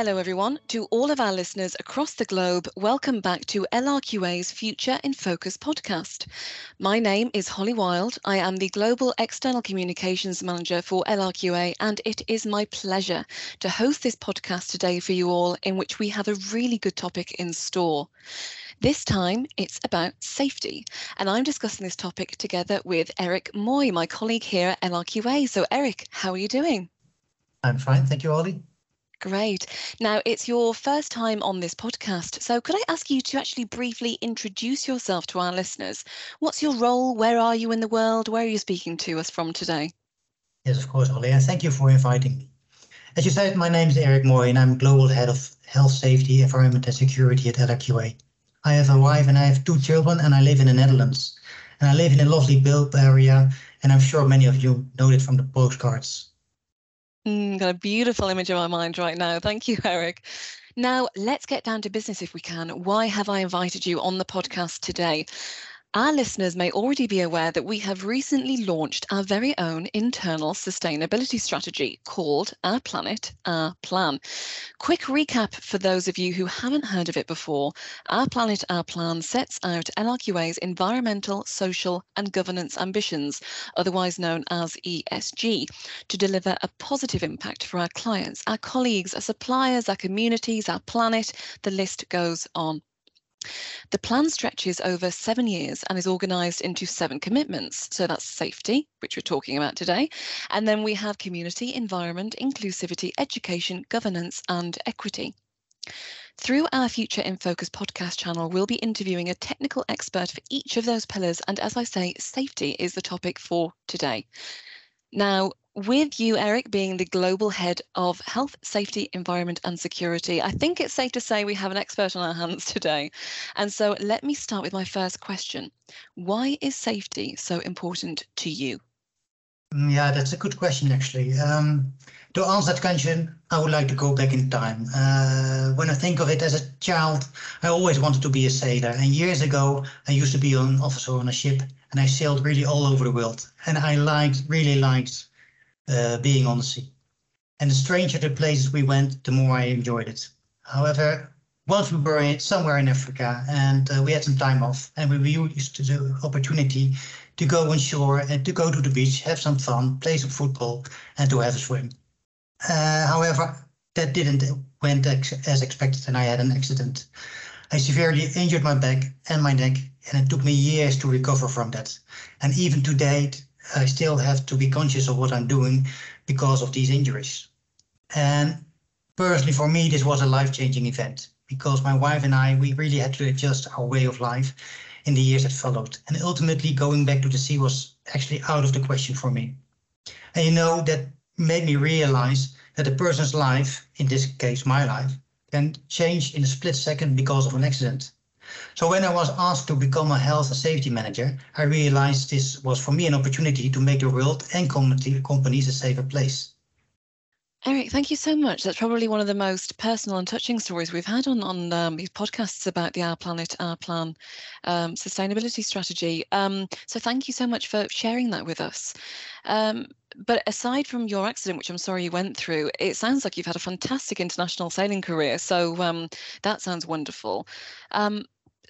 Hello, everyone. To all of our listeners across the globe, welcome back to LRQA's Future in Focus podcast. My name is Holly Wild. I am the Global External Communications Manager for LRQA, and it is my pleasure to host this podcast today for you all, in which we have a really good topic in store. This time it's about safety, and I'm discussing this topic together with Erik Mooij, my colleague here at LRQA. So, Erik, how are you doing? I'm fine, thank you, Holly. Great. Now, it's your first time on this podcast. So, could I ask you to actually briefly introduce yourself to our listeners? What's your role? Where are you in the world? Where are you speaking to us from today? Yes, of course, Holly. And thank you for inviting me. As you said, my name is Erik Mooij, and I'm Global Head of Health, Safety, Environment, and Security at LRQA. I have a wife and I have two children, and I live in the Netherlands. And I live in a lovely bulb area, and I'm sure many of you know it from the postcards. Mm, got a beautiful image in my mind right now. Thank you, Erik. Now, let's get down to business if we can. Why have I invited you on the podcast today? Our listeners may already be aware that we have recently launched our very own internal sustainability strategy called Our Planet, Our Plan. Quick recap for those of you who haven't heard of it before Our Planet, Our Plan sets out LRQA's environmental, social, and governance ambitions, otherwise known as ESG, to deliver a positive impact for our clients, our colleagues, our suppliers, our communities, our planet. The list goes on. The plan stretches over seven years and is organised into seven commitments. So that's safety, which we're talking about today. And then we have community, environment, inclusivity, education, governance, and equity. Through our Future in Focus podcast channel, we'll be interviewing a technical expert for each of those pillars. And as I say, safety is the topic for today. Now, with you, Erik, being the global head of health, safety, environment, and security, I think it's safe to say we have an expert on our hands today. And so let me start with my first question Why is safety so important to you? Mm, yeah, that's a good question, actually. Um, to answer that question, I would like to go back in time. Uh, when I think of it as a child, I always wanted to be a sailor. And years ago, I used to be an officer on a ship and I sailed really all over the world. And I liked, really liked uh, being on the sea. And the stranger the places we went, the more I enjoyed it. However, once we were in, somewhere in Africa and uh, we had some time off, and we used the opportunity to go on shore and to go to the beach, have some fun, play some football, and to have a swim. Uh, however, that didn't went ex as expected, and I had an accident. I severely injured my back and my neck, and it took me years to recover from that. And even to date, I still have to be conscious of what I'm doing because of these injuries. And personally, for me, this was a life changing event because my wife and I, we really had to adjust our way of life in the years that followed. And ultimately, going back to the sea was actually out of the question for me. And you know, that made me realize that a person's life, in this case, my life, can change in a split second because of an accident. So when I was asked to become a health and safety manager, I realized this was for me an opportunity to make the world and companies a safer place. Erik, thank you so much. That's probably one of the most personal and touching stories we've had on on um, these podcasts about the Our Planet, Our Plan um, sustainability strategy. Um, so thank you so much for sharing that with us. Um, but aside from your accident, which I'm sorry you went through, it sounds like you've had a fantastic international sailing career. So um, that sounds wonderful.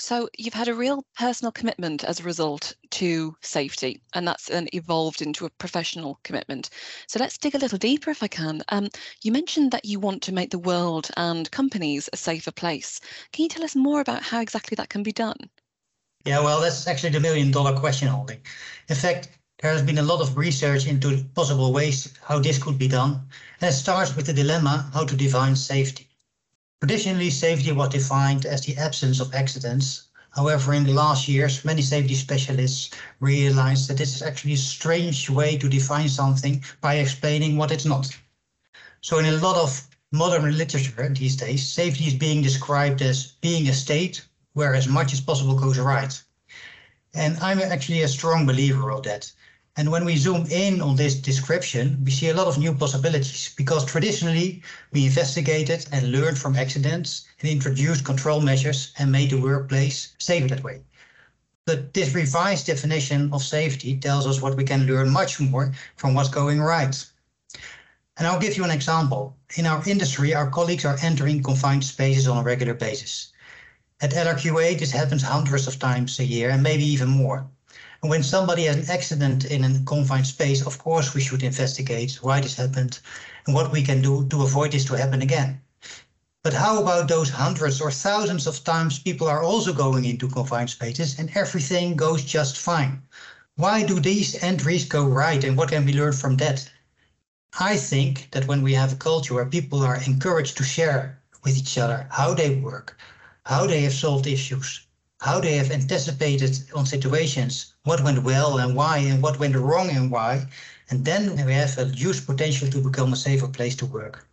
So you've had a real personal commitment as a result to safety, and that's then evolved into a professional commitment. So let's dig a little deeper if I can. Um, you mentioned that you want to make the world and companies a safer place. Can you tell us more about how exactly that can be done? Yeah, well, that's actually the million dollar question, Holly. In fact, there has been a lot of research into possible ways how this could be done, and it starts with the dilemma how to define safety. Traditionally, safety was defined as the absence of accidents. However, in the last years, many safety specialists realized that this is actually a strange way to define something by explaining what it's not. So in a lot of modern literature these days, safety is being described as being a state where as much as possible goes right. And I'm actually a strong believer of that. And when we zoom in on this description, we see a lot of new possibilities because traditionally we investigated and learned from accidents and introduced control measures and made the workplace safer that way. But this revised definition of safety tells us what we can learn much more from what's going right. And I'll give you an example. In our industry, our colleagues are entering confined spaces on a regular basis. At LRQA, this happens hundreds of times a year and maybe even more. And when somebody has an accident in a confined space, of course, we should investigate why this happened and what we can do to avoid this to happen again. But how about those hundreds or thousands of times people are also going into confined spaces and everything goes just fine? Why do these entries go right and what can we learn from that? I think that when we have a culture where people are encouraged to share with each other how they work, how they have solved issues, how they have anticipated on situations, what went well and why, and what went wrong and why, and then we have a huge potential to become a safer place to work.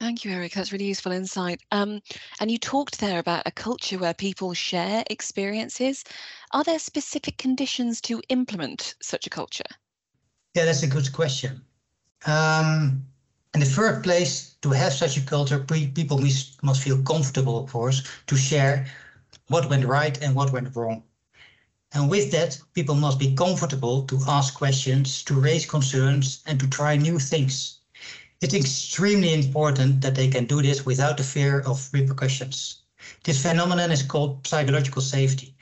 Thank you, Erik. That's really useful insight. Um, and you talked there about a culture where people share experiences. Are there specific conditions to implement such a culture? Yeah, that's a good question. Um, in the first place, to have such a culture, people must feel comfortable, of course, to share what went right and what went wrong. And with that, people must be comfortable to ask questions, to raise concerns, and to try new things. It's extremely important that they can do this without the fear of repercussions. This phenomenon is called psychological safety.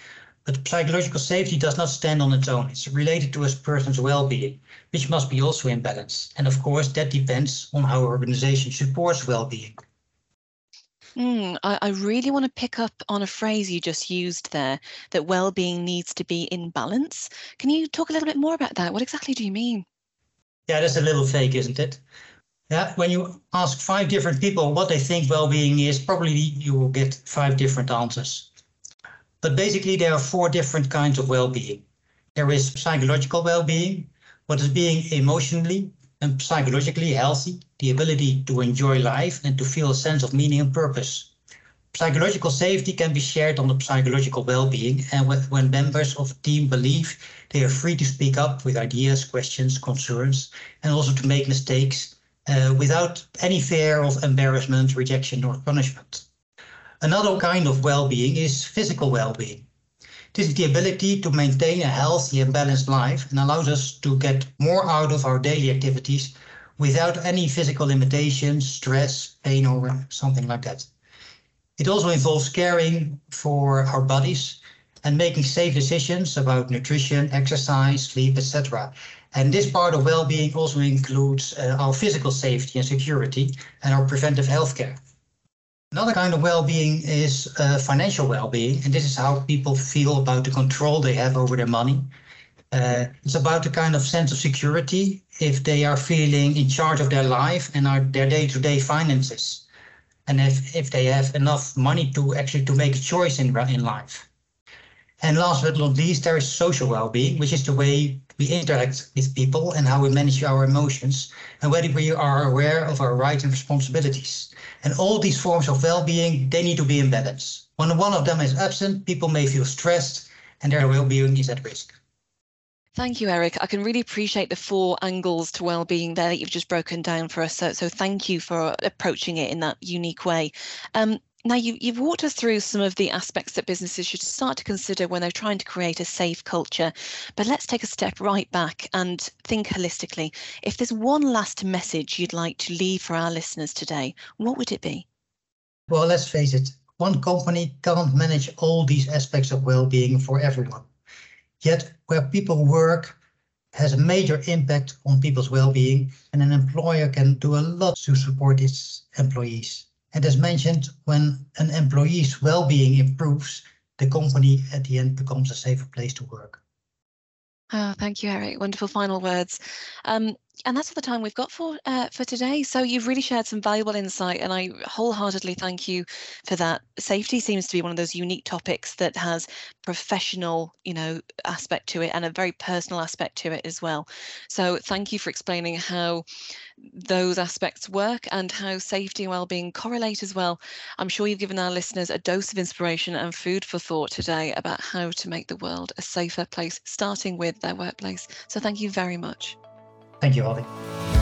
But psychological safety does not stand on its own. It's related to a person's well-being, which must be also in balance. And of course, that depends on how organization supports well-being. Mm, I, I really want to pick up on a phrase you just used there, that well-being needs to be in balance. Can you talk a little bit more about that? What exactly do you mean? Yeah, that's a little fake, isn't it? Yeah, when you ask five different people what they think well-being is, probably you will get five different answers. But basically, there are four different kinds of well-being. There is psychological well-being, what is being emotionally and psychologically healthy, the ability to enjoy life and to feel a sense of meaning and purpose. Psychological safety can be shared on the psychological well-being and when members of a team believe they are free to speak up with ideas, questions, concerns, and also to make mistakes uh, without any fear of embarrassment, rejection, or punishment. Another kind of well-being is physical well-being. This is the ability to maintain a healthy and balanced life and allows us to get more out of our daily activities without any physical limitations, stress, pain, or something like that. It also involves caring for our bodies and making safe decisions about nutrition, exercise, sleep, etc. And this part of well-being also includes uh, our physical safety and security and our preventive healthcare. Another kind of well-being is uh, financial well-being, and this is how people feel about the control they have over their money. Uh, it's about the kind of sense of security if they are feeling in charge of their life and are their day-to-day finances, and if if they have enough money to actually to make a choice in in life. And last but not least, there is social well-being, which is the way we interact with people and how we manage our emotions and whether we are aware of our rights and responsibilities. And all these forms of well-being, they need to be in balance. When one of them is absent, people may feel stressed and their well-being is at risk. Thank you, Erik. I can really appreciate the four angles to well-being there that you've just broken down for us. So, so thank you for approaching it in that unique way. Um, now, you, you've walked us through some of the aspects that businesses should start to consider when they're trying to create a safe culture. But let's take a step right back and think holistically. If there's one last message you'd like to leave for our listeners today, what would it be? Well, let's face it, one company can't manage all these aspects of well being for everyone. Yet, where people work has a major impact on people's well being, and an employer can do a lot to support its employees. And as mentioned, when an employee's well-being improves, the company at the end becomes a safer place to work. Oh, thank you, Erik. Wonderful final words. Um, and that's all the time we've got for uh, for today. So you've really shared some valuable insight, and I wholeheartedly thank you for that. Safety seems to be one of those unique topics that has professional, you know, aspect to it and a very personal aspect to it as well. So thank you for explaining how those aspects work and how safety and well-being correlate as well. I'm sure you've given our listeners a dose of inspiration and food for thought today about how to make the world a safer place, starting with their workplace. So thank you very much. Thank you, Holly.